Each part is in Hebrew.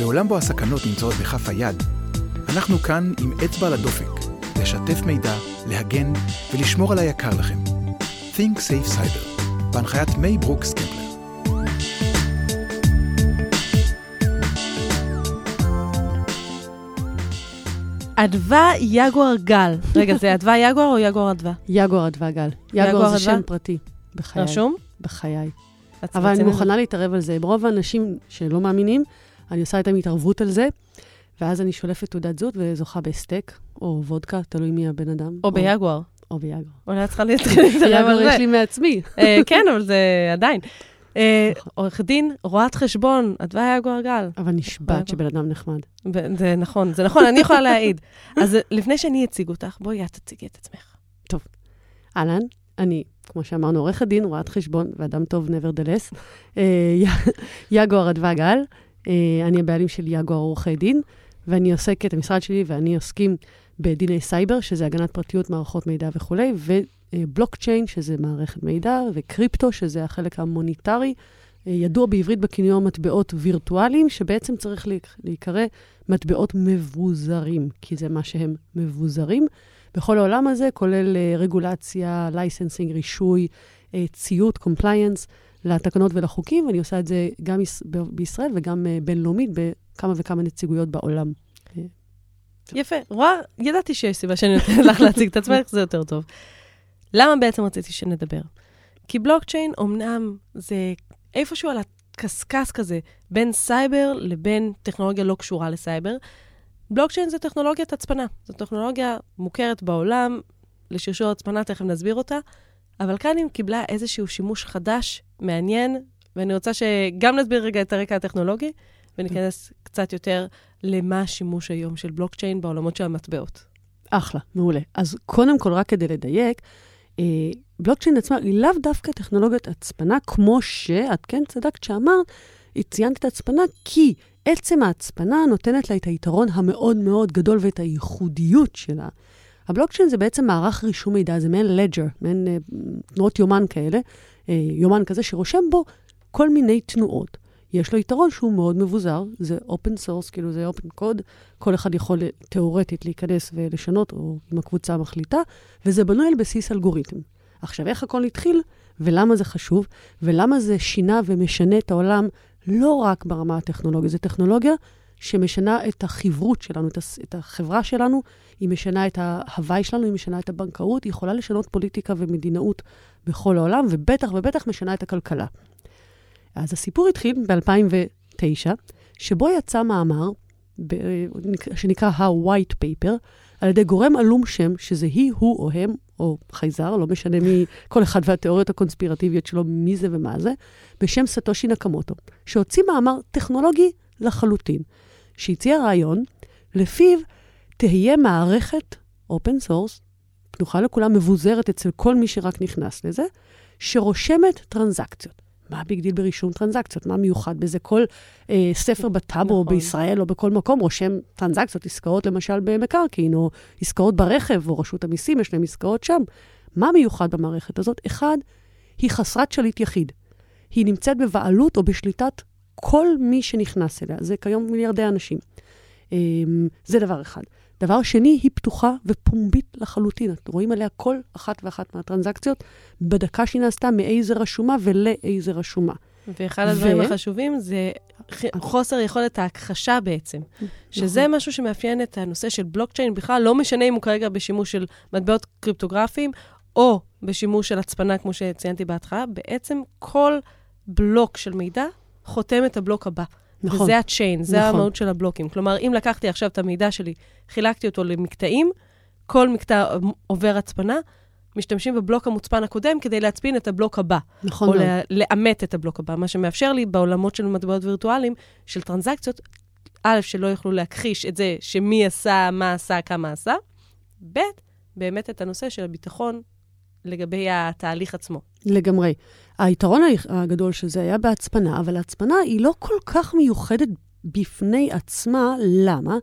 בעולם בו הסכנות נמצאות בכף היד, אנחנו כאן עם אצבע על הדופק, לשתף מידע, להגן ולשמור על היקר לכם. Think Safe Cyber, בהנחיית מי ברוקס קפלר. אדווה יגואר גל. רגע, זה אדווה יגואר או יגואר אדווה? יגואר אדווה גל. יגואר זה? שם פרטי, בחיי. רשום? בחיי. אבל אני מוכנה להתערב על זה. ברוב האנשים שלא מאמינים, אני עושה איתם התערבות על זה, ואז אני שולפת תעודת זהות וזוכה בסטייק, או וודקה, תלוי מי הבן אדם. או ביגואר. או ביגואר. אולי את צריכה להתחיל להתערב על יש זה. לי מעצמי. אה, כן, אבל זה עדיין. אה, עורך דין, רואת חשבון, אדווה יגואר גל. אבל נשבעת שבן אדם נחמד. זה נכון, זה נכון, אני יכולה להעיד. אז לפני שאני אציג אותך, בואי את תציגי את עצמך. אהלן, אני, כמו שאמרנו, עורכת דין, רואת חשבון ואדם טוב nevertheless. אה, יגואר אדווה גל, אה, אני הבעלים של יגואר עורכי דין, ואני עוסקת, המשרד שלי ואני עוסקים בדיני סייבר, שזה הגנת פרטיות, מערכות מידע וכולי, ובלוקצ'יין, שזה מערכת מידע, וקריפטו, שזה החלק המוניטרי, אה, ידוע בעברית בכינוי מטבעות וירטואליים, שבעצם צריך להיק- להיקרא מטבעות מבוזרים, כי זה מה שהם מבוזרים. בכל העולם הזה, כולל אה, רגולציה, licensing, רישוי, אה, ציות, compliance, לתקנות ולחוקים, ואני עושה את זה גם בישראל וגם אה, בינלאומית בכמה וכמה נציגויות בעולם. יפה, רואה, ידעתי שיש סיבה שאני נותנת לך להציג את עצמך, זה יותר טוב. למה בעצם רציתי שנדבר? כי בלוקצ'יין, אמנם זה איפשהו על הקשקש כזה, בין סייבר לבין טכנולוגיה לא קשורה לסייבר. בלוקצ'יין זה טכנולוגיית הצפנה. זו טכנולוגיה מוכרת בעולם, לשרשור הצפנה, תכף נסביר אותה, אבל כאן היא קיבלה איזשהו שימוש חדש, מעניין, ואני רוצה שגם נסביר רגע את הרקע הטכנולוגי, וניכנס קצת יותר למה השימוש היום של בלוקצ'יין בעולמות של המטבעות. אחלה, מעולה. אז קודם כל, רק כדי לדייק, אה, בלוקצ'יין עצמה היא לאו דווקא טכנולוגיית הצפנה, כמו שאת כן צדקת שאמרת, היא ציינת את ההצפנה כי עצם ההצפנה נותנת לה את היתרון המאוד מאוד גדול ואת הייחודיות שלה. הבלוקצ'יין זה בעצם מערך רישום מידע, זה מעין ledger, מעין אה, תנועות יומן כאלה, אה, יומן כזה שרושם בו כל מיני תנועות. יש לו יתרון שהוא מאוד מבוזר, זה open source, כאילו זה open code, כל אחד יכול אה, תיאורטית להיכנס ולשנות, או אם הקבוצה מחליטה, וזה בנוי על בסיס אלגוריתם. עכשיו, איך הכל התחיל, ולמה זה חשוב, ולמה זה שינה ומשנה את העולם לא רק ברמה הטכנולוגית, זו טכנולוגיה שמשנה את החברות שלנו, את, החברה שלנו, היא משנה את ההוואי שלנו, היא משנה את הבנקאות, היא יכולה לשנות פוליטיקה ומדינאות בכל העולם, ובטח ובטח משנה את הכלכלה. אז הסיפור התחיל ב-2009, שבו יצא מאמר שנקרא ה-white paper, על ידי גורם עלום שם, שזה היא, הוא או הם, או חייזר, לא משנה מי, כל אחד והתיאוריות הקונספירטיביות שלו, מי זה ומה זה, בשם סטושי נקמוטו, שהוציא מאמר טכנולוגי לחלוטין, שהציע רעיון, לפיו תהיה מערכת open source, פתוחה לכולם, מבוזרת אצל כל מי שרק נכנס לזה, שרושמת טרנזקציות. מה ה big deal ברישום טרנזקציות? מה מיוחד בזה? כל אה, ספר בטאבו נכון. בישראל או בכל מקום רושם טרנזקציות, עסקאות למשל במקרקעין, או עסקאות ברכב, או רשות המיסים, יש להם עסקאות שם. מה מיוחד במערכת הזאת? אחד, היא חסרת שליט יחיד. היא נמצאת בבעלות או בשליטת כל מי שנכנס אליה. זה כיום מיליארדי אנשים. אה, זה דבר אחד. דבר שני, היא פתוחה ופומבית לחלוטין. אתם רואים עליה כל אחת ואחת מהטרנזקציות בדקה שהיא נעשתה, מאיזה רשומה ולאיזה רשומה. ואחד הדברים ו- החשובים זה חוסר יכולת ההכחשה בעצם, שזה נכון. משהו שמאפיין את הנושא של בלוקצ'יין בכלל, לא משנה אם הוא כרגע בשימוש של מטבעות קריפטוגרפיים, או בשימוש של הצפנה, כמו שציינתי בהתחלה, בעצם כל בלוק של מידע חותם את הבלוק הבא. נכון. וזה הצ'יין, זה נכון. המהות של הבלוקים. כלומר, אם לקחתי עכשיו את המידע שלי, חילקתי אותו למקטעים, כל מקטע עובר הצפנה, משתמשים בבלוק המוצפן הקודם כדי להצפין את הבלוק הבא. נכון או. לה- לאמת את הבלוק הבא, מה שמאפשר לי בעולמות של מטבעות וירטואליים, של טרנזקציות, א', שלא יוכלו להכחיש את זה שמי עשה, מה עשה, כמה עשה, ב', באמת את הנושא של הביטחון לגבי התהליך עצמו. לגמרי. היתרון הגדול של זה היה בהצפנה, אבל ההצפנה היא לא כל כך מיוחדת בפני עצמה. למה?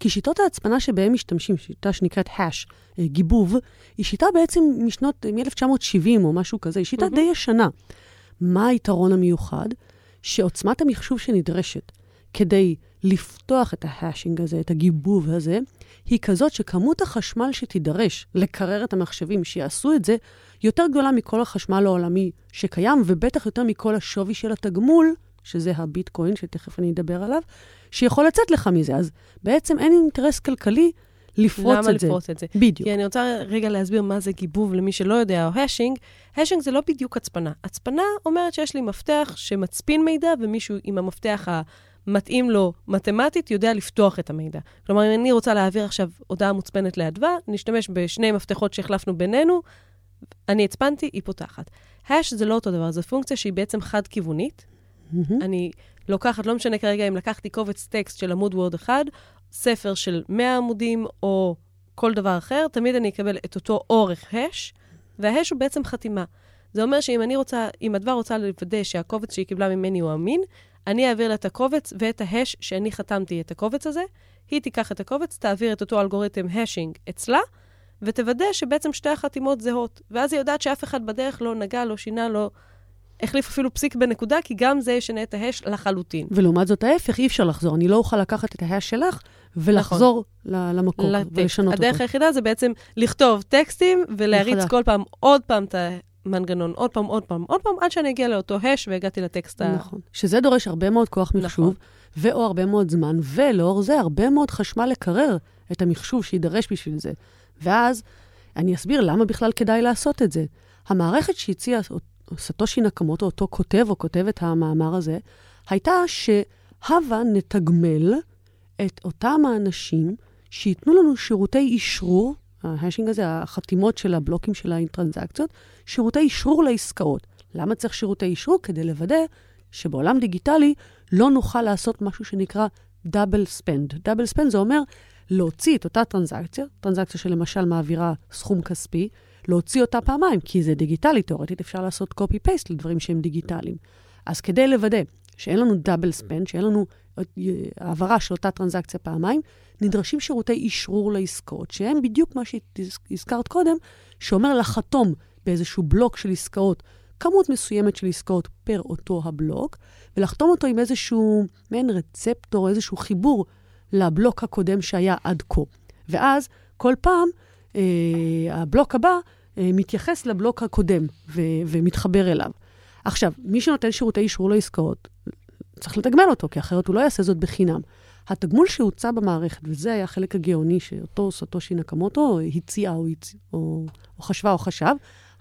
כי שיטות ההצפנה שבהן משתמשים, שיטה שנקראת hash, אה, גיבוב, היא שיטה בעצם משנות, מ-1970 או משהו כזה, היא שיטה mm-hmm. די ישנה. מה היתרון המיוחד? שעוצמת המחשוב שנדרשת כדי לפתוח את ההאשינג הזה, את הגיבוב הזה, היא כזאת שכמות החשמל שתידרש לקרר את המחשבים שיעשו את זה, יותר גדולה מכל החשמל העולמי שקיים, ובטח יותר מכל השווי של התגמול, שזה הביטקוין, שתכף אני אדבר עליו, שיכול לצאת לך מזה. אז בעצם אין אינטרס כלכלי לפרוץ את זה. למה לפרוץ את זה? בדיוק. כי אני רוצה רגע להסביר מה זה גיבוב למי שלא יודע, או השינג. השינג זה לא בדיוק הצפנה. הצפנה אומרת שיש לי מפתח שמצפין מידע, ומישהו עם המפתח המתאים לו מתמטית יודע לפתוח את המידע. כלומר, אם אני רוצה להעביר עכשיו הודעה מוצפנת לאדווה, נשתמש בשני מפתחות שהחלפנו בינינו, אני הצפנתי, היא פותחת. הש זה לא אותו דבר, זו פונקציה שהיא בעצם חד-כיוונית. מהמם. אני לוקחת, לא משנה כרגע אם לקחתי קובץ טקסט של עמוד וורד אחד, ספר של 100 עמודים או כל דבר אחר, תמיד אני אקבל את אותו אורך הש, וההש הוא בעצם חתימה. זה אומר שאם אני רוצה, אם אדווה רוצה לוודא שהקובץ שהיא קיבלה ממני הוא אמין, אני אעביר לה את הקובץ ואת ההש שאני חתמתי את הקובץ הזה, היא תיקח את הקובץ, תעביר את אותו אלגוריתם השינג אצלה, ותוודא שבעצם שתי החתימות זהות. ואז היא יודעת שאף אחד בדרך לא נגע, לא שינה, לא החליף אפילו פסיק בנקודה, כי גם זה ישנה את ההש לחלוטין. ולעומת זאת, ההפך, אי אפשר לחזור. אני לא אוכל לקחת את ההש שלך ולחזור ל- למקור לטקסט. ולשנות הדרך אותו. היחידה זה בעצם לכתוב טקסטים ולהריץ מחדש. כל פעם עוד פעם את המנגנון, עוד פעם, עוד פעם, עוד פעם, עד שאני אגיע לאותו הש והגעתי לטקסט ה... נכון. שזה דורש הרבה מאוד כוח מחשוב, נכון. ואו הרבה מאוד זמן, ולאור זה הרבה מאוד חשמל לקרר את המחשוב שיידרש בשביל זה. ואז אני אסביר למה בכלל כדאי לעשות את זה. המערכת שהציע סטושי נקמוטו, אותו כותב או כותבת המאמר הזה, הייתה שהבה נתגמל את אותם האנשים שייתנו לנו שירותי אשרור, ה hashing הזה, החתימות של הבלוקים של הטרנזקציות, שירותי אשרור לעסקאות. למה צריך שירותי אשרור? כדי לוודא שבעולם דיגיטלי לא נוכל לעשות משהו שנקרא double spend. double spend זה אומר להוציא את אותה טרנזקציה, טרנזקציה שלמשל מעבירה סכום כספי, להוציא אותה פעמיים, כי זה דיגיטלי, תאורטית אפשר לעשות copy-paste לדברים שהם דיגיטליים. אז כדי לוודא שאין לנו דאבל ספנד, שאין לנו אה, העברה של אותה טרנזקציה פעמיים, נדרשים שירותי אשרור לעסקאות, שהם בדיוק מה שהזכרת קודם, שאומר לחתום באיזשהו בלוק של עסקאות, כמות מסוימת של עסקאות פר אותו הבלוק, ולחתום אותו עם איזשהו מעין רצפטור, איזשהו חיבור לבלוק הקודם שהיה עד כה. ואז כל פעם אה, הבלוק הבא אה, מתייחס לבלוק הקודם ו- ומתחבר אליו. עכשיו, מי שנותן שירותי אישור לעסקאות, צריך לתגמל אותו, כי אחרת הוא לא יעשה זאת בחינם. התגמול שהוצע במערכת, וזה היה החלק הגאוני שאותו סטושי נקמוטו הציע או, הצ... או, או חשבה או חשב,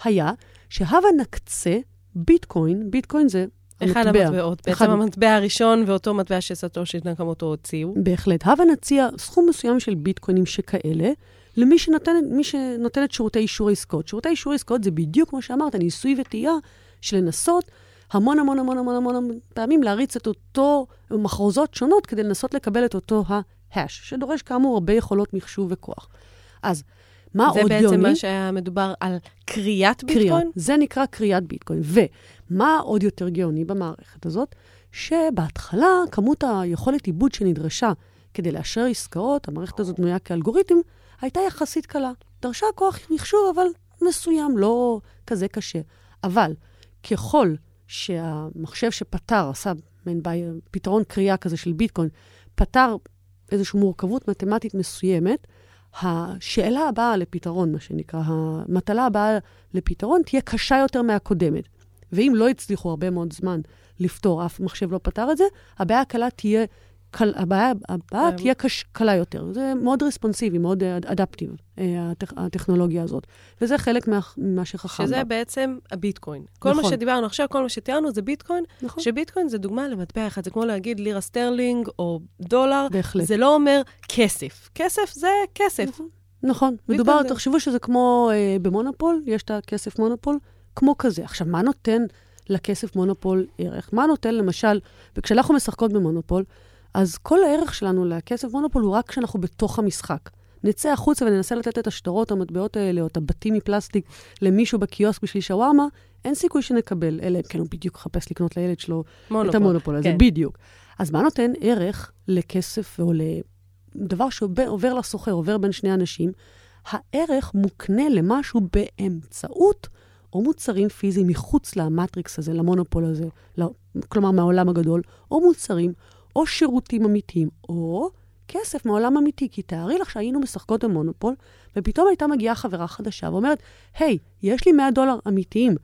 היה שהבה נקצה ביטקוין, ביטקוין זה אחד המטבע. המטבעות, אחד- בעצם המטבע הראשון ואותו מטבע שסטושי נקמוטו הוציאו. בהחלט. הבה נציע סכום מסוים של ביטקוינים שכאלה, למי שנותנת, שנותנת שירותי אישור עסקאות. שירותי אישור עסקאות זה בדיוק כמו שאמרת, ניסוי וטעייה של לנסות המון המון המון המון המון פעמים להריץ את אותו מחרוזות שונות כדי לנסות לקבל את אותו ה-hash, שדורש כאמור הרבה יכולות מחשוב וכוח. אז מה זה עוד בעצם גאוני? מה שהיה מדובר על קריאת קריאה. ביטקוין? זה נקרא קריאת ביטקוין. ומה עוד יותר גאוני במערכת הזאת? שבהתחלה כמות היכולת עיבוד שנדרשה כדי לאשר עסקאות, המערכת הזאת בנויה כאלגוריתם, הייתה יחסית קלה. דרשה כוח מחשוב, אבל מסוים, לא כזה קשה. אבל ככל שהמחשב שפתר, עשה מעין בעיה, פתרון קריאה כזה של ביטקוין, פתר איזושהי מורכבות מתמטית מסוימת, השאלה הבאה לפתרון, מה שנקרא, המטלה הבאה לפתרון תהיה קשה יותר מהקודמת. ואם לא הצליחו הרבה מאוד זמן לפתור, אף מחשב לא פתר את זה, הבעיה הקלה תהיה, קל, הבעיה הבאה כן. תהיה קש, קלה יותר. זה מאוד רספונסיבי, מאוד adaptive, הטכ, הטכנולוגיה הזאת. וזה חלק מה, ממה שחכם שזה בה. בעצם הביטקוין. כל מה נכון. שדיברנו עכשיו, כל מה שתיארנו זה ביטקוין, נכון, שביטקוין זה דוגמה למטבע אחד. זה כמו להגיד לירה סטרלינג או דולר, בהחלט. זה לא אומר כסף. כסף זה כסף. נכון. נכון. מדובר, זה- תחשבו שזה כמו אה, במונופול, יש את הכסף מונופול, כמו כזה. עכשיו, מה נותן לכסף מונופול ערך? מה נותן, למשל, וכשאנחנו משחקות במונופול, אז כל הערך שלנו לכסף מונופול הוא רק כשאנחנו בתוך המשחק. נצא החוצה וננסה לתת את השטרות, המטבעות האלה, או את הבתים מפלסטיק למישהו בקיוסק בשביל שווארמה, אין סיכוי שנקבל, אלא אם כן הוא בדיוק מחפש לקנות לילד שלו את מונופול. המונופול הזה, כן. בדיוק. אז מה נותן ערך לכסף או דבר שעובר לסוחר, עובר בין שני אנשים, הערך מוקנה למשהו באמצעות או מוצרים פיזיים מחוץ למטריקס הזה, למונופול הזה, לא, כלומר מהעולם הגדול, או מוצרים, או שירותים אמיתיים, או כסף מעולם אמיתי. כי תארי לך שהיינו משחקות במונופול, ופתאום הייתה מגיעה חברה חדשה ואומרת, היי, יש לי 100 דולר אמיתיים.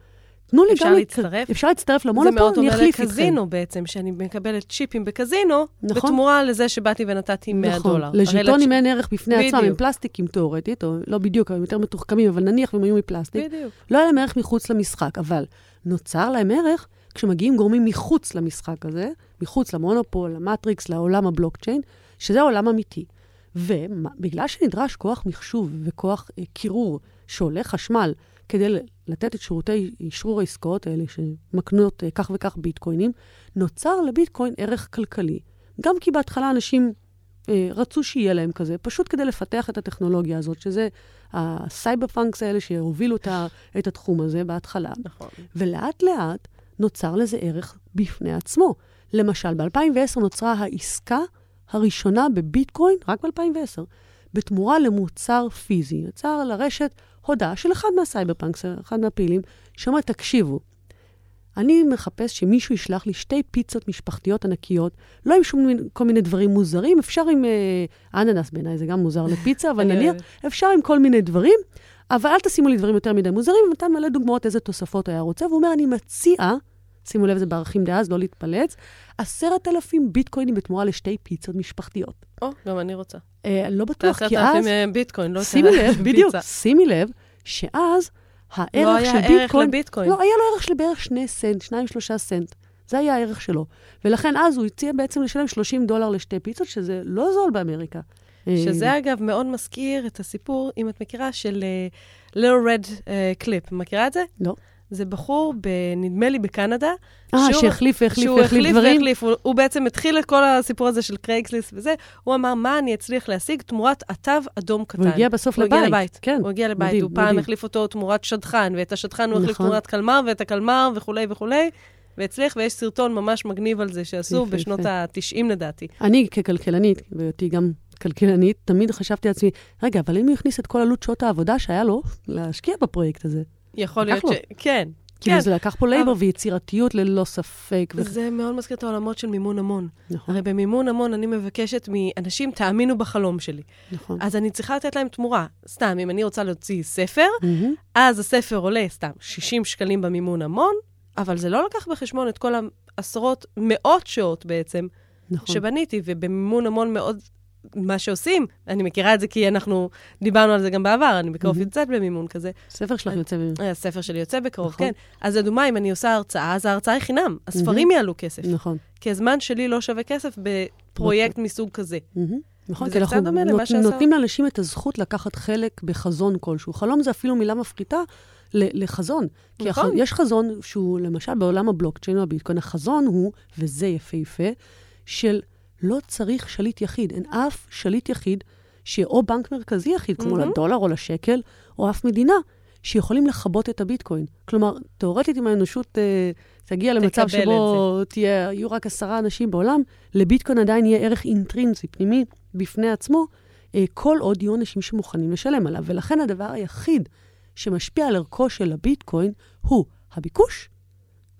תנו לי אפשר גם... להצטרף? אפשר להצטרף זה למונופול, מאוד אני דומה אחליף איתכם. לקזינו בעצם, שאני מקבלת צ'יפים בקזינו, נכון. בתמורה לזה שבאתי ונתתי 100 נכון. דולר. הרי לז'יטונים אין ערך בפני עצמם, הם בדיוק. פלסטיקים תיאורטית, או לא בדיוק, הם יותר מתוחכמים, אבל נניח והם היו מפלסטיק. בדיוק. לא היה להם ערך מחוץ למשחק, אבל נוצר להם ערך כשמגיעים גורמים מחוץ למשחק הזה, מחוץ למונופול, למטריקס, לעולם הבלוקצ'יין, שזה עולם אמיתי. ובגלל שנדרש כוח מחשוב וכוח אה, קירור שעולה חשמל כדי לתת את שירותי אשרור העסקאות האלה, שמקנות אה, כך וכך ביטקוינים, נוצר לביטקוין ערך כלכלי. גם כי בהתחלה אנשים אה, רצו שיהיה להם כזה, פשוט כדי לפתח את הטכנולוגיה הזאת, שזה ה cyber punks האלה שהובילו את התחום הזה בהתחלה. נכון. ולאט לאט נוצר לזה ערך בפני עצמו. למשל, ב-2010 נוצרה העסקה הראשונה בביטקוין, רק ב-2010, בתמורה למוצר פיזי. יצר לרשת הודעה של אחד מה cyber punks, אחד מהפעילים, שאומר, תקשיבו, אני מחפש שמישהו ישלח לי שתי פיצות משפחתיות ענקיות, לא עם שום כל מיני דברים מוזרים, אפשר עם אה, אננס בעיניי, זה גם מוזר לפיצה, אבל נניח. אפשר עם כל מיני דברים, אבל אל תשימו לי דברים יותר מדי מוזרים, ונתן מלא דוגמאות איזה תוספות היה רוצה, והוא אומר, אני מציע, שימו לב, זה בערכים דאז, לא להתפלץ, עשרת אלפים ביטקוינים בתמורה לשתי פיצות משפחתיות. או, גם אני רוצה. אה, לא בטוח, כי אז, אלפים אה, ביטקוין, לא שימי לב. בדיוק, שימי לב, שאז הערך לא היה של ערך ביטקוין... לביטקוין. לא, היה לו ערך של בערך שני סנט, שניים, שלושה סנט. זה היה הערך שלו. ולכן אז הוא הציע בעצם לשלם 30 דולר לשתי פיצות, שזה לא זול באמריקה. שזה אה, אגב מאוד מזכיר את הסיפור, אם את מכירה, של little red clip. מכירה את זה? לא. זה בחור, ב- נדמה לי בקנדה, אה, שהוא- שהחליף והחליף שהוא והחליף החליף דברים. והחליף, הוא, הוא בעצם התחיל את כל הסיפור הזה של Craigslist וזה, הוא אמר, מה אני אצליח להשיג תמורת התו אדום קטן. והוא הגיע בסוף הוא לבית. הגיע לבית, כן. הוא הגיע לבית, מדהים, הוא פעם מדהים. החליף אותו תמורת שדכן, ואת השדכן הוא החליף נכון. תמורת קלמר, ואת הקלמר וכולי וכולי, והצליח, ויש סרטון ממש מגניב על זה שעשו יפה, בשנות יפה. ה-90 לדעתי. אני ככלכלנית, והיותי גם כלכלנית, תמיד חשבתי לעצמי, רגע, אבל אם הוא הכניס את כל עלות שעות העבודה שהיה לו להשקיע בפרויקט הזה. יכול להיות לו. ש... כן. כאילו כן. זה לקח פה labor אבל- ויצירתיות ללא ספק. ו- זה מאוד מזכיר את העולמות של מימון המון. נכון, הרי במימון המון אני מבקשת מאנשים, תאמינו בחלום שלי. נכון. אז אני צריכה לתת להם תמורה. סתם, אם אני רוצה להוציא ספר, מהמם. אז הספר עולה סתם 60 שקלים במימון המון, אבל זה לא לקח בחשבון את כל העשרות, מאות שעות בעצם, נכון. שבניתי, ובמימון המון מאוד, מה שעושים, אני מכירה את זה כי אנחנו דיברנו על זה גם בעבר, אני בקרוב מהמם. יוצאת במימון כזה. ספר שלך יוצא... ב- אה, הספר שלי יוצא בקרוב, נכון. כן. אז לדוגמה, אם אני עושה הרצאה, אז ההרצאה היא חינם. הספרים יעלו כסף. נכון. כי הזמן שלי לא שווה כסף בפרויקט מסוג כזה. מהמם. נכון, כי אנחנו נות- שעשה- נותנים לאנשים את הזכות לקחת חלק בחזון כלשהו. חלום זה אפילו מילה מפחיתה לחזון. כי נכון. הח- יש חזון שהוא, למשל, בעולם הבלוקצ'יין או הביטקוין, החזון הוא, וזה יפהפה, של לא צריך שליט יחיד. אין אף שליט יחיד, שאו בנק מרכזי יחיד, כמו מהמם. לדולר או לשקל, או אף מדינה, שיכולים לכבות את הביטקוין. כלומר, תאורטית, אם האנושות אה, תגיע למצב שבו תהיה, יהיו רק עשרה אנשים בעולם, לביטקוין עדיין יהיה ערך אינטרינזי, פנימי, בפני עצמו, אה, כל עוד יהיו אנשים שמוכנים לשלם עליו. ולכן הדבר היחיד שמשפיע על ערכו של הביטקוין הוא הביקוש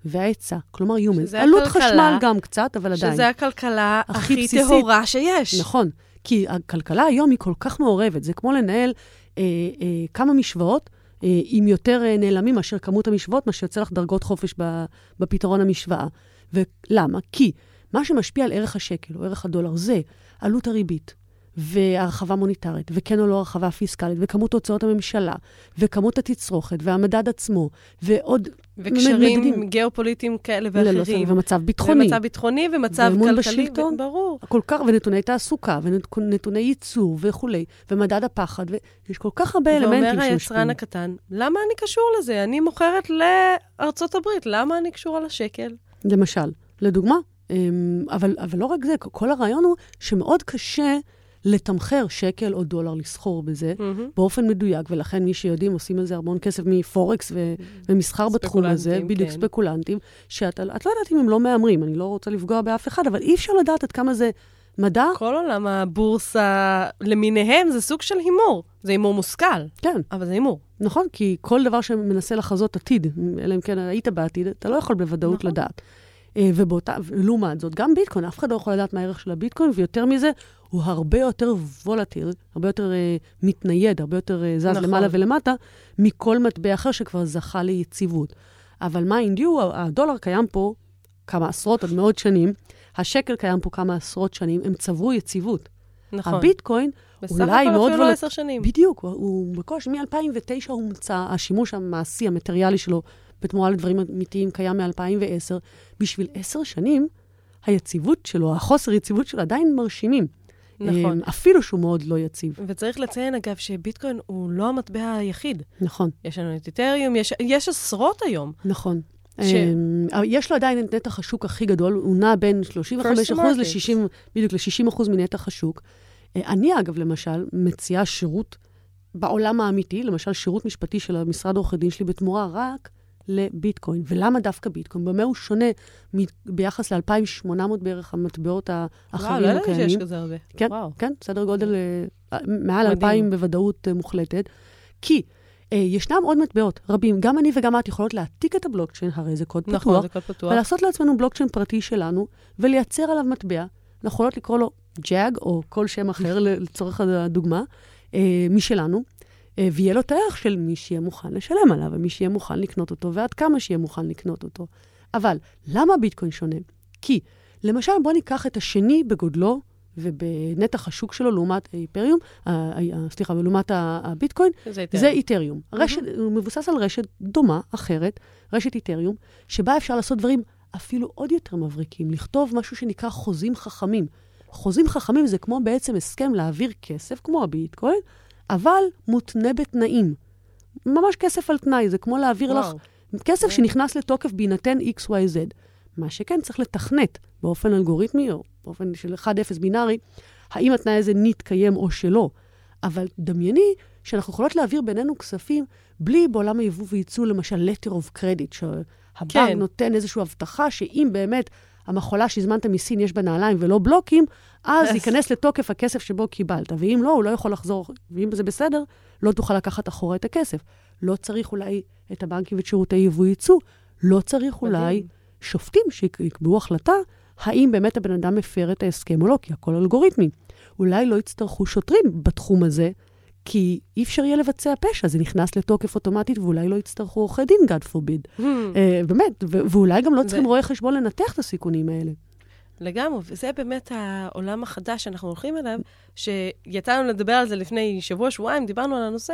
וההיצע, כלומר. שזה עלות הכלכלה, חשמל גם קצת, אבל עדיין. שזה הכלכלה הכי הכי. טהורה שיש. נכון, כי הכלכלה היום היא כל כך מעורבת, זה כמו לנהל אה, אה, כמה משוואות אה, עם יותר אה, נעלמים מאשר כמות המשוואות, מה שיוצא לך דרגות חופש ב, בפתרון המשוואה. ולמה? כי מה שמשפיע על ערך השקל או ערך הדולר זה עלות הריבית. והרחבה מוניטרית, וכן או לא הרחבה פיסקלית, וכמות הוצאות הממשלה, וכמות התצרוכת, והמדד עצמו, ועוד וקשרים מדדים. גיאופוליטיים כאלה ללא ואחרים. ספק, ומצב ביטחוני. ומצב ביטחוני ומצב ואמון כלכלי. בשלטון. ו- ברור. כל כך, ונתוני תעסוקה, ונתוני ייצור וכולי, ומדד הפחד, ויש כל כך הרבה אלמנטים ואומר היצרן שמשפיעים. הקטן, למה אני קשור לזה? אני מוכרת לארצות הברית, למה אני קשורה לשקל? למשל, לדוגמה, אמ, אבל, אבל לא רק זה, כל הרעיון הוא שמאוד קשה לתמחר שקל או דולר, לסחור בזה מהמם. באופן מדויק, ולכן מי שיודעים עושים על זה המון כסף מפורקס ו, ומסחר בתחום הזה, בדיוק כן. ספקולנטים, שאת את לא יודעת אם הם לא מהמרים, אני לא רוצה לפגוע באף אחד, אבל אי אפשר לדעת עד כמה זה מדע, כל עולם הבורסה למיניהם זה סוג של הימור. זה הימור מושכל, כן, אבל זה הימור. נכון, כי כל דבר שמנסה לחזות עתיד, אלא אם כן היית בעתיד, אתה לא יכול בוודאות נכון. לדעת. אה, ובאותה, לעומת זאת, גם ביטקוין, אף אחד לא יכול לדעת מה הערך של הביטקוין, ויותר מזה, הוא הרבה יותר volatile, הרבה יותר אה, מתנייד, הרבה יותר אה, זז נכון. למעלה ולמטה, מכל מטבע אחר שכבר זכה ליציבות. אבל mind you, הדולר קיים פה כמה עשרות עד מאות שנים, השקל קיים פה כמה עשרות שנים, הם צברו יציבות. נכון. הביטקוין, בסך אולי הכל מאוד אפילו לא עשר שנים. בדיוק, הוא- הוא בקושי, מ-2009 הומצא, השימוש המעשי, המטריאלי שלו, בתמורה לדברים אמיתיים, קיים מ-2010. בשביל עשר שנים, היציבות שלו, החוסר יציבות שלו עדיין מרשימים. נכון. אה, אפילו שהוא מאוד לא יציב. וצריך לציין, אגב, שביטקוין הוא לא המטבע היחיד. נכון, יש לנו את איתריום, יש, יש עשרות היום. נכון. ש- אה, יש לו עדיין את נתח השוק הכי גדול, הוא נע בין 35 First to אחוז market. ל-60, בדיוק ל-60 אחוז מנתח השוק. אה, אני, אגב, למשל, מציעה שירות בעולם האמיתי, למשל שירות משפטי של המשרד עורכי דין שלי בתמורה רק לביטקוין. ולמה דווקא ביטקוין? במה הוא שונה מ- ביחס ל-2,800 בערך המטבעות וואו, האחרים לא ידעתי שיש הקיימים? כזה הרבה. כן, וואו. כן, סדר גודל אה, מעל מדהים. 2,000 בוודאות אה, מוחלטת. כי אה, ישנם עוד מטבעות רבים, גם אני וגם את יכולות להעתיק את הבלוקצ'יין, הרי זה קוד נכון, פתוח, זה קוד פתוח. ולעשות לעצמנו בלוקצ'יין פרטי שלנו, ולייצר עליו מטבע. אנחנו יכולות לקרוא לו ג'אג, או כל שם אחר לצורך הדוגמה, אה, משלנו, ויהיה לו את הערך של מי שיהיה מוכן לשלם עליו, ומי שיהיה מוכן לקנות אותו, ועד כמה שיהיה מוכן לקנות אותו. אבל למה ביטקוין שונה? כי, למשל, בואו ניקח את השני בגודלו ובנתח השוק שלו לעומת האיפריום, אה, אה, סליחה, לעומת הביטקוין, זה איתריום. זה איתריום. רשת, הוא מבוסס על רשת דומה, אחרת, רשת איתריום, שבה אפשר לעשות דברים אפילו עוד יותר מבריקים, לכתוב משהו שנקרא חוזים חכמים. חוזים חכמים זה כמו בעצם הסכם להעביר כסף, כמו הביטקוין, אבל מותנה בתנאים. ממש כסף על תנאי, זה כמו להעביר לך וואו. כסף שנכנס לתוקף בהינתן XYZ. מה שכן, צריך לתכנת באופן אלגוריתמי, או באופן של 1-0 בינארי, האם התנאי הזה נתקיים או שלא. אבל דמייני שאנחנו יכולות להעביר בינינו כספים בלי בעולם היבוא וייצוא, למשל letter of credit, שהבנק כן. כן. נותן איזושהי הבטחה שאם באמת המחולה שהזמנת מסין יש בה נעליים ולא בלוקים, אז אז- ייכנס לתוקף הכסף שבו קיבלת. ואם לא, הוא לא יכול לחזור, ואם זה בסדר, לא תוכל לקחת אחורה את הכסף. לא צריך אולי את הבנקים ואת שירותי יבוא-ייצוא, לא צריך אולי. שופטים שיקבעו החלטה האם באמת הבן אדם הפר את ההסכם או לא, כי הכל אלגוריתמי. אולי לא יצטרכו שוטרים בתחום הזה, כי אי אפשר יהיה לבצע פשע, זה נכנס לתוקף אוטומטית, ואולי לא יצטרכו עורכי דין, God forbid. Hmm, אה, באמת, ו- ואולי גם לא צריכים רואי חשבון לנתח את הסיכונים האלה. לגמרי, וזה באמת העולם החדש שאנחנו הולכים אליו, שיצא לנו לדבר על זה לפני שבוע, שבועיים, דיברנו על הנושא,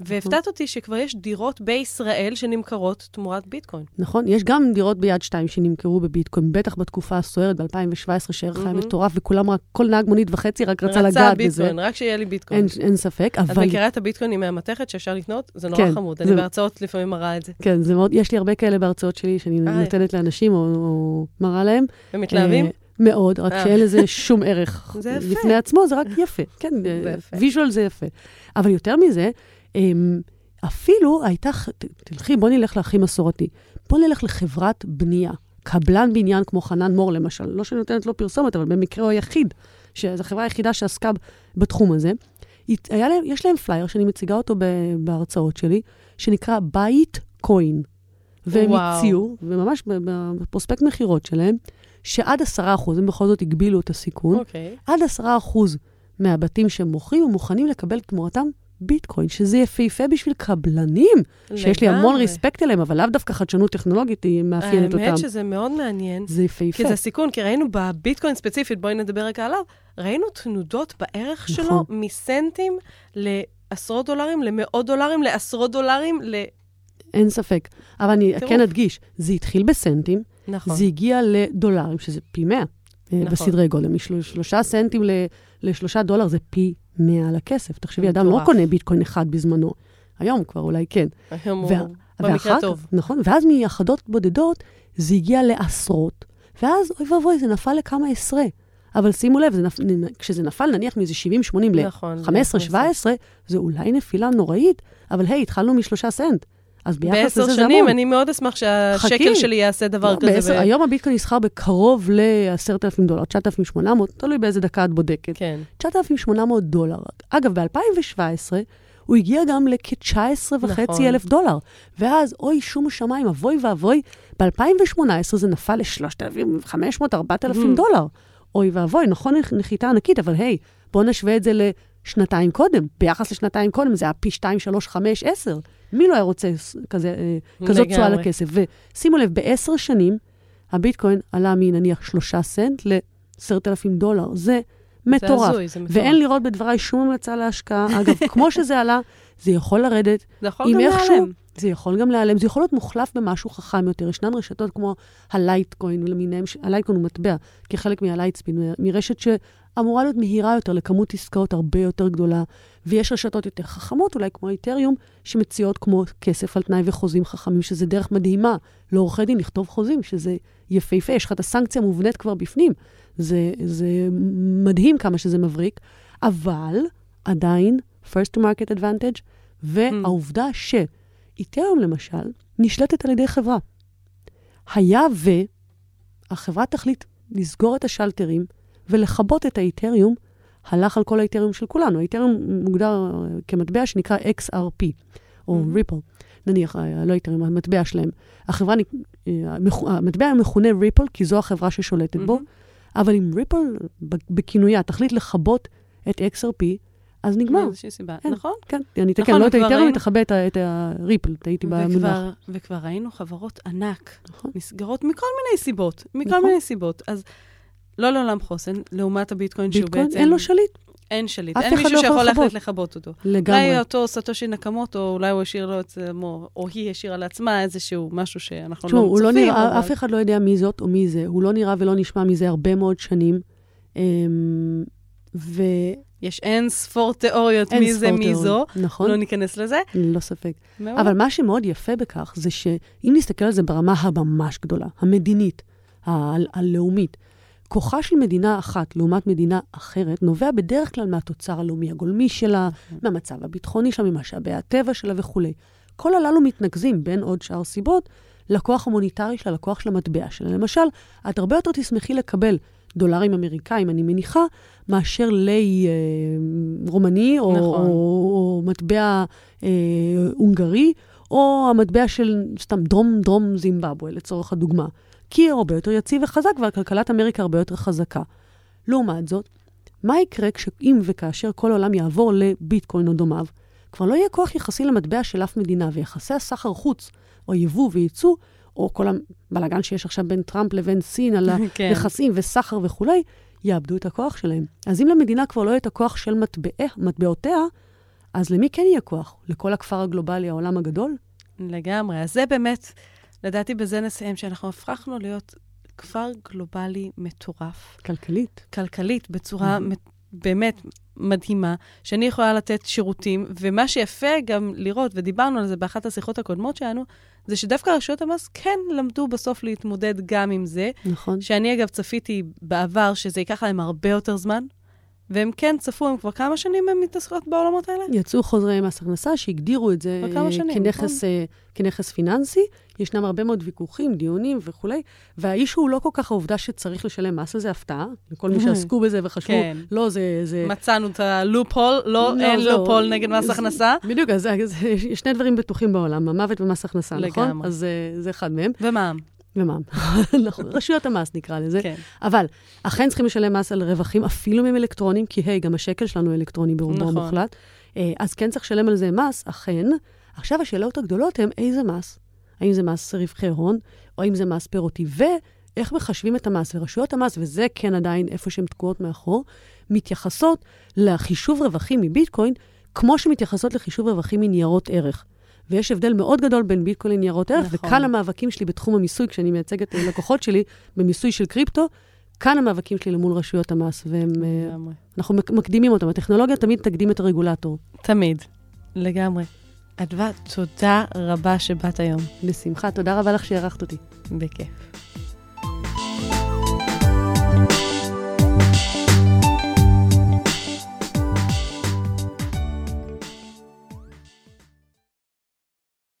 והפתעת אותי שכבר יש דירות בישראל שנמכרות תמורת ביטקוין. נכון? יש גם דירות ביד שתיים שנמכרו בביטקוין, בטח בתקופה הסוערת ב-2017, שערך היה. מטורף, וכולם רק, כל נהג מונית וחצי רק רצה לגעת בזה. ביטקוין, רק שיהיה לי ביטקוין. אין, אין ספק, את אבל... מכירה את הביטקוינים מהמתכת שאפשר לקנות? זה נורא כן, חמוד. זה- אני בהרצאות לפעמים מראה את זה. כן, זה מאוד, יש לי הרבה כאלה בהרצאות שלי, שאני אה. נותנת לאנשים או, או מראה להם. ומתלהבים? אה, מאוד, רק אה. שאין לזה שום ערך. זה יפה. בפני עצמו, זה רק יפה. כן. visual זה יפה. אבל יותר מזה, אפילו הייתה, תלכי, בוא נלך להכי מסורתי. בוא נלך לחברת בנייה. קבלן בניין כמו חנן מור, למשל. לא שאני נותנת לו פרסומת, אבל במקרה הוא היחיד, שזו החברה היחידה שעסקה בתחום הזה. היה להם, יש להם פלייר שאני מציגה אותו בהרצאות שלי, שנקרא בית קוין. והם וואו. הציעו, וממש בפרוספקט מכירות שלהם, שעד עשרה אחוז, הם בכל זאת הגבילו את הסיכון, אוקיי. עד עשרה אחוז מהבתים שהם מוכרים, הם מוכנים לקבל תמורתם ביטקוין, שזה יפהפה בשביל קבלנים, שיש לי המון לגמרי. ריספקט אליהם, אבל לאו דווקא חדשנות טכנולוגית היא מאפיינת אותם. האמת שזה מאוד מעניין. זה יפהפה. כי זה סיכון, כי ראינו בביטקוין ספציפית, בואי נדבר רגע עליו, ראינו תנודות בערך נכון. שלו מסנטים לעשרות דולרים, למאות דולרים, לעשרות דולרים, ל... אין ספק. אבל אני טירוף. כן אדגיש, זה התחיל בסנטים, נכון. זה הגיע לדולרים, שזה פי 100 נכון. בסדרי גודל. משלושה סנטים ל- לשלושה דולר זה פי 100 על הכסף. תחשבי, אדם לא. קונה ביטקוין אחד בזמנו. היום כבר אולי כן. היום הוא במקרה ואחר טוב. כך, נכון, ואז מאחדות בודדות זה הגיע לעשרות, ואז אוי ואבוי, זה נפל לכמה עשרה. אבל שימו לב, זה נפ... כשזה נפל נניח מאיזה 70-80 נכון, ל-15-17, זה אולי נפילה נוראית, אבל היי, התחלנו משלושה סנט. אז ביחס בעשר לזה זה שנים, המון. אני מאוד אשמח שהשקל. שלי יעשה דבר לא, כזה. בעשר, ו- היום הביטקוין נסחר בקרוב ל-10,000 דולר, 9,800, תלוי באיזה דקה את בודקת. כן. 9,800 דולר. אגב, ב-2017 הוא הגיע גם לכ-19.5 נכון. אלף דולר. ואז, אוי, שום שמיים, אבוי ואבוי, ב-2018 זה נפל ל-3,500-4,000 Mm. דולר. אוי ואבוי, נכון, נח- נחיתה ענקית, אבל היי, בואו נשווה את זה לשנתיים קודם. ביחס לשנתיים קודם זה היה פי 2, 3, 5, 10. מי לא היה רוצה כזה, אה, כזאת תשואה. לכסף? ושימו לב, בעשר שנים הביטקוין עלה מנניח 3 סנט ל-10,000 דולר. זה מטורף. זה הזוי, זה מטורף. ואין לראות בדבריי שום המלצה להשקעה. אגב, כמו שזה עלה, זה יכול לרדת. זה יכול גם איכשהו, להיעלם. זה יכול גם להיעלם, זה יכול להיות מוחלף במשהו חכם יותר. ישנן רשתות כמו הלייטקוין ולמיניהם, ש- הלייטקוין הוא מטבע, כחלק מהלייטספין, מרשת שאמורה להיות מהירה יותר, לכמות עסקאות הרבה יותר גדולה, ויש רשתות יותר חכמות, אולי כמו איתריום, שמציעות כמו כסף על תנאי וחוזים חכמים, שזה דרך מדהימה לעורכי דין לכתוב חוזים, שזה יפהפה, יש לך את הסנקציה מובנית כבר בפנים. זה, זה מדהים כמה שזה מבריק, אבל עדיין, first to market advantage, והעובדה שאיתריום למשל נשלטת על ידי חברה. היה והחברה תחליט לסגור את השלטרים ולכבות את האיתריום, הלך על כל האיתריום של כולנו. האיתריום מוגדר אה, כמטבע שנקרא XRP, או Mhm. ריפל, נניח, אה, לא איתריום, המטבע שלהם. החברה, אה, המטבע מכונה ריפל, כי זו החברה ששולטת בו, מהמם. אבל אם ריפל בכינויה תחליט לכבות את XRP, אז נגמר. מאיזושהי סיבה. כן. נכון. כן, אני אתקן, נכון, לא את האיתריום, היא תכבה את הריפל, טעיתי במונח. וכבר ראינו חברות ענק נכון. נסגרות מכל מיני סיבות, מכל נכון. מיני סיבות. אז לא לעולם חוסן, לעומת הביטקוין שהוא ביטקוין, בעצם... אין לו שליט, אין שליט, אין מישהו לא יכול שיכול. להחליט לכבות אותו. לגמרי. אולי אותו סטושי נקמוטו, אולי הוא השאיר לו עצמו, או היא השאירה לעצמה איזשהו משהו שאנחנו תשמעו, לא לא צופים, נראה, אבל- אף אחד לא יודע מי זאת או מי זה. הוא לא נראה ולא נשמע מזה הרבה מאוד שנים. אמ, ואין יש אין ספור תיאוריות מי זה ספור מי תיאוריות. זו, נכון, לא ניכנס לזה. ללא ספק. מעולה. אבל מה שמאוד יפה בכך זה שאם נסתכל על זה ברמה הממש גדולה, המדינית, ה- הלאומית, כוחה של מדינה אחת לעומת מדינה אחרת נובע בדרך כלל מהתוצר הלאומי הגולמי שלה, מהמצב הביטחוני שלה, ממשאבי הטבע שלה וכולי. כל הללו מתנקזים, בין עוד שאר סיבות, לכוח המוניטרי שלה, לכוח של המטבע שלה. למשל, את הרבה יותר תשמחי לקבל דולרים אמריקאים, אני מניחה, מאשר לי אה, רומני, או, נכון. או, או מטבע אה, הונגרי, או המטבע של סתם דרום דרום זימבבואה, לצורך הדוגמה. הוא הרבה יותר יציב וחזק, וכלכלת אמריקה הרבה יותר חזקה. לעומת זאת, מה יקרה כשאם וכאשר כל העולם יעבור לביטקוין או דומיו? כבר לא יהיה כוח יחסי למטבע של אף מדינה, ויחסי הסחר חוץ, או יבוא וייצוא, או כל הבלאגן שיש עכשיו בין טראמפ לבין סין על כן. היחסים וסחר וכולי, יאבדו את הכוח שלהם. אז אם למדינה כבר לא יהיה את הכוח של מטבע, מטבעותיה, אז למי כן יהיה כוח? לכל הכפר הגלובלי, העולם הגדול? לגמרי. אז זה באמת, לדעתי בזה נסיים, שאנחנו הפכנו להיות כפר גלובלי מטורף, כלכלית. כלכלית, בצורה באמת מדהימה, שאני יכולה לתת שירותים, ומה שיפה גם לראות, ודיברנו על זה באחת השיחות הקודמות שלנו, זה שדווקא רשויות המס כן למדו בסוף להתמודד גם עם זה, נכון. שאני אגב צפיתי בעבר שזה ייקח להם הרבה יותר זמן, והם כן צפו, הם כבר כמה שנים הם מתעסקות בעולמות האלה? יצאו חוזרי מס הכנסה שהגדירו את זה אה, שנים, כנכס, נכון. אה, כנכס פיננסי. ישנם הרבה מאוד ויכוחים, דיונים וכולי, והאיש הוא לא כל כך העובדה שצריך לשלם מס, וזה הפתעה, לכל מי שעסקו בזה וחשבו, כן. לא, זה... זה... מצאנו את הלופ-הול, לא, לא, אין זהו. לופ-הול נגד מס זה- הכנסה. בדיוק, אז, אז יש שני דברים בטוחים בעולם, המוות ומס הכנסה, נכון? לגמרי. אז אה, זה אחד מהם. ומע"מ, ומע"מ. נכון, רשויות המס נקרא לזה. כן. אבל אכן צריכים לשלם מס על רווחים, אפילו מהם אלקטרונים, כי היי, גם השקל שלנו אלקטרוני ברובו נכון. המוחלט. אה, אז כן צריך לשלם על זה מס, אכן. עכשיו השאלות הגדולות הן איזה מס? האם זה מס רווחי הון, או האם זה מס פירותי? ואיך מחשבים את המס? ורשויות המס, וזה כן עדיין איפה שהן תקועות מאחור, מתייחסות לחישוב רווחים מביטקוין, כמו שמתייחסות לחישוב רווחים מניירות ערך. ויש הבדל מאוד גדול בין ביטקוין לניירות ערך, נכון. וכאן המאבקים שלי בתחום המיסוי, כשאני מייצגת אה, לקוחות שלי במיסוי של קריפטו, כאן המאבקים שלי למול רשויות המס, לגמרי. ואנחנו מקדימים אותם. הטכנולוגיה תמיד תקדים את הרגולטור. תמיד, לגמרי. אדווה, תודה רבה שבאת היום. בשמחה, תודה רבה לך שהערכת אותי. בכיף.